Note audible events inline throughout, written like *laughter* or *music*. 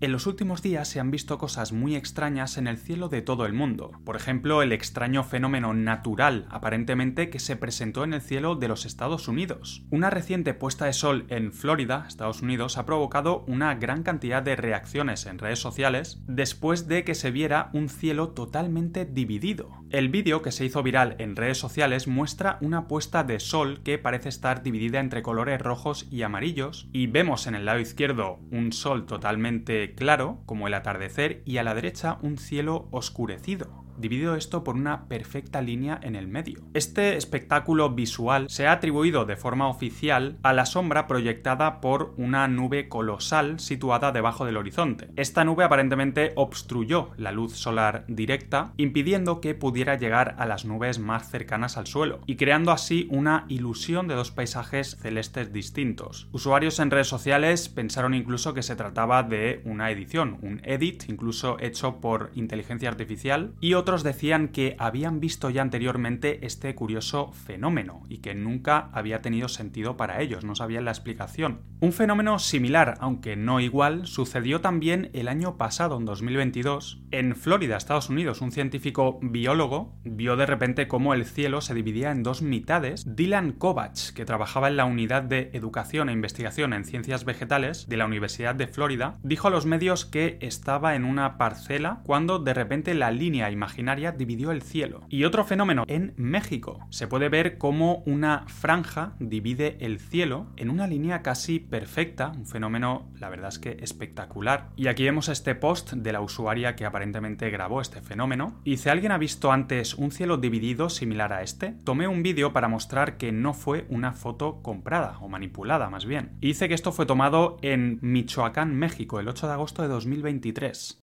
En los últimos días se han visto cosas muy extrañas en el cielo de todo el mundo. Por ejemplo, el extraño fenómeno natural, aparentemente, que se presentó en el cielo de los Estados Unidos. Una reciente puesta de sol en Florida, Estados Unidos, ha provocado una gran cantidad de reacciones en redes sociales después de que se viera un cielo totalmente dividido. El vídeo que se hizo viral en redes sociales muestra una puesta de sol que parece estar dividida entre colores rojos y amarillos, y vemos en el lado izquierdo un sol totalmente claro, como el atardecer, y a la derecha un cielo oscurecido dividido esto por una perfecta línea en el medio. Este espectáculo visual se ha atribuido de forma oficial a la sombra proyectada por una nube colosal situada debajo del horizonte. Esta nube aparentemente obstruyó la luz solar directa, impidiendo que pudiera llegar a las nubes más cercanas al suelo, y creando así una ilusión de dos paisajes celestes distintos. Usuarios en redes sociales pensaron incluso que se trataba de una edición, un edit, incluso hecho por inteligencia artificial, y otros decían que habían visto ya anteriormente este curioso fenómeno y que nunca había tenido sentido para ellos, no sabían la explicación. Un fenómeno similar, aunque no igual, sucedió también el año pasado, en 2022. En Florida, Estados Unidos, un científico biólogo vio de repente cómo el cielo se dividía en dos mitades. Dylan Kovach, que trabajaba en la unidad de educación e investigación en ciencias vegetales de la Universidad de Florida, dijo a los medios que estaba en una parcela cuando de repente la línea imaginaria dividió el cielo. Y otro fenómeno en México. Se puede ver cómo una franja divide el cielo en una línea casi perfecta, un fenómeno la verdad es que espectacular. Y aquí vemos este post de la usuaria que aparentemente grabó este fenómeno. Si alguien ha visto antes un cielo dividido similar a este, tomé un vídeo para mostrar que no fue una foto comprada o manipulada más bien. Y dice que esto fue tomado en Michoacán, México, el 8 de agosto de 2023.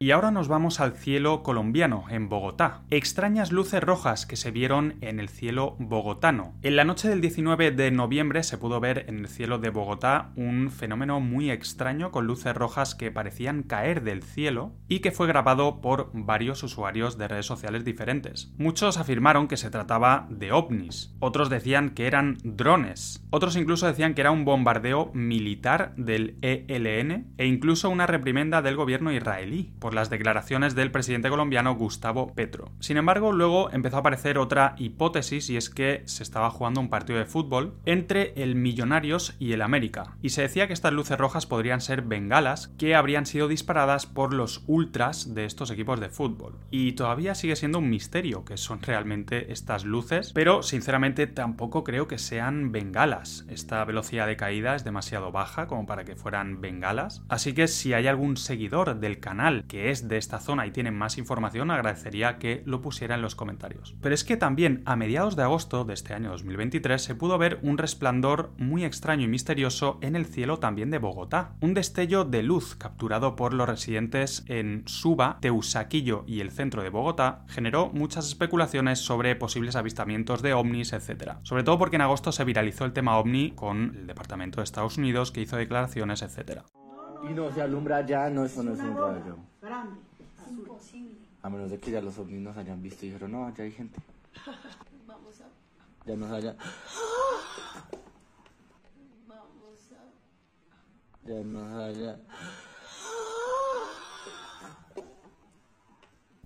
Y ahora nos vamos al cielo colombiano, en Bogotá. Extrañas luces rojas que se vieron en el cielo bogotano. En la noche del 19 de noviembre se pudo ver en el cielo de Bogotá un fenómeno muy extraño con luces rojas que parecían caer del cielo y que fue grabado por varios usuarios de redes sociales diferentes. Muchos afirmaron que se trataba de ovnis, otros decían que eran drones, otros incluso decían que era un bombardeo militar del ELN e incluso una reprimenda del gobierno israelí las declaraciones del presidente colombiano Gustavo Petro. Sin embargo, luego empezó a aparecer otra hipótesis y es que se estaba jugando un partido de fútbol entre el Millonarios y el América. Y se decía que estas luces rojas podrían ser bengalas que habrían sido disparadas por los ultras de estos equipos de fútbol. Y todavía sigue siendo un misterio que son realmente estas luces, pero sinceramente tampoco creo que sean bengalas. Esta velocidad de caída es demasiado baja como para que fueran bengalas. Así que si hay algún seguidor del canal que es de esta zona y tienen más información, agradecería que lo pusiera en los comentarios. Pero es que también a mediados de agosto de este año 2023 se pudo ver un resplandor muy extraño y misterioso en el cielo también de Bogotá. Un destello de luz capturado por los residentes en Suba, Teusaquillo y el centro de Bogotá generó muchas especulaciones sobre posibles avistamientos de ovnis, etc. Sobre todo porque en agosto se viralizó el tema ovni con el Departamento de Estados Unidos que hizo declaraciones, etc. Y no se alumbra ya, no, eso no es un rayo. Es imposible. A menos de que ya los ovnis nos hayan visto y dijeron, no, ya hay gente. *laughs* Vamos a... Ya nos haya... *gasps* Vamos a... Ya nos haya...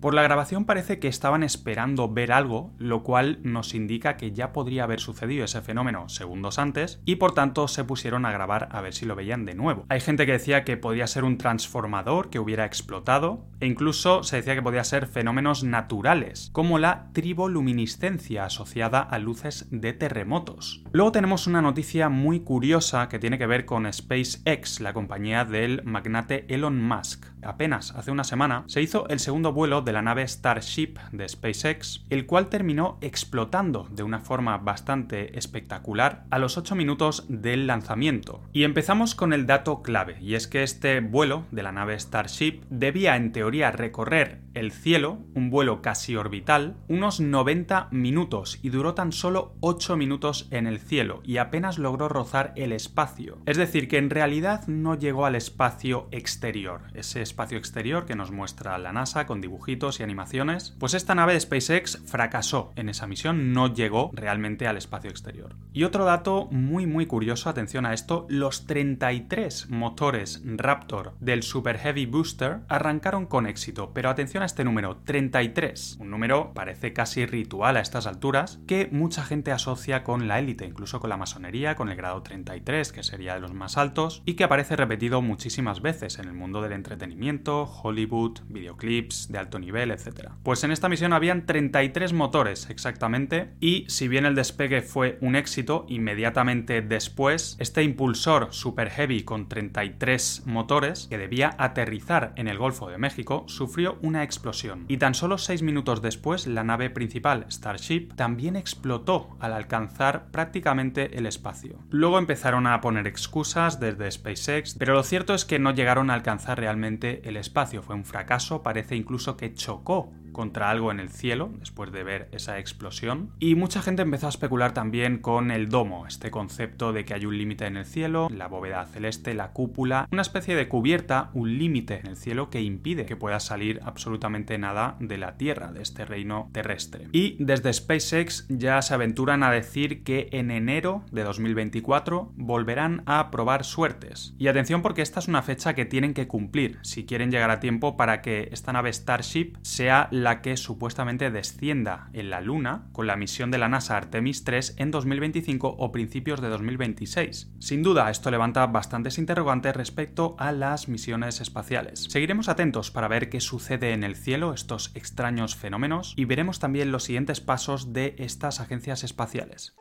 Por la grabación parece que estaban esperando ver algo, lo cual nos indica que ya podría haber sucedido ese fenómeno segundos antes y por tanto se pusieron a grabar a ver si lo veían de nuevo. Hay gente que decía que podía ser un transformador que hubiera explotado e incluso se decía que podía ser fenómenos naturales, como la triboluminiscencia asociada a luces de terremotos. Luego tenemos una noticia muy curiosa que tiene que ver con SpaceX, la compañía del magnate Elon Musk. Apenas hace una semana se hizo el segundo vuelo de la nave Starship de SpaceX, el cual terminó explotando de una forma bastante espectacular a los 8 minutos del lanzamiento. Y empezamos con el dato clave, y es que este vuelo de la nave Starship debía en teoría recorrer el cielo, un vuelo casi orbital, unos 90 minutos y duró tan solo 8 minutos en el cielo y apenas logró rozar el espacio. Es decir, que en realidad no llegó al espacio exterior, ese espacio exterior que nos muestra la NASA con dibujitos y animaciones, pues esta nave de SpaceX fracasó en esa misión, no llegó realmente al espacio exterior. Y otro dato muy muy curioso, atención a esto, los 33 motores Raptor del Super Heavy Booster arrancaron con éxito, pero atención a este número, 33, un número parece casi ritual a estas alturas, que mucha gente asocia con la élite, incluso con la masonería, con el grado 33, que sería de los más altos, y que aparece repetido muchísimas veces en el mundo del entretenimiento, Hollywood, videoclips de alto nivel, etc. Pues en esta misión habían 33 motores exactamente, y si bien el despegue fue un éxito, inmediatamente después, este impulsor Super Heavy con 33 motores, que debía aterrizar en el Golfo de México, sufrió una explosión. Y tan solo 6 minutos después, la nave principal, Starship, también explotó al alcanzar prácticamente el espacio. Luego empezaron a poner excusas desde SpaceX, pero lo cierto es que no llegaron a alcanzar realmente el espacio. Fue un fracaso, parece incluso que 붙였고 contra algo en el cielo después de ver esa explosión. Y mucha gente empezó a especular también con el domo, este concepto de que hay un límite en el cielo, la bóveda celeste, la cúpula, una especie de cubierta, un límite en el cielo que impide que pueda salir absolutamente nada de la Tierra, de este reino terrestre. Y desde SpaceX ya se aventuran a decir que en enero de 2024 volverán a probar suertes. Y atención porque esta es una fecha que tienen que cumplir si quieren llegar a tiempo para que esta nave Starship sea la que supuestamente descienda en la Luna con la misión de la NASA Artemis 3 en 2025 o principios de 2026. Sin duda, esto levanta bastantes interrogantes respecto a las misiones espaciales. Seguiremos atentos para ver qué sucede en el cielo, estos extraños fenómenos, y veremos también los siguientes pasos de estas agencias espaciales.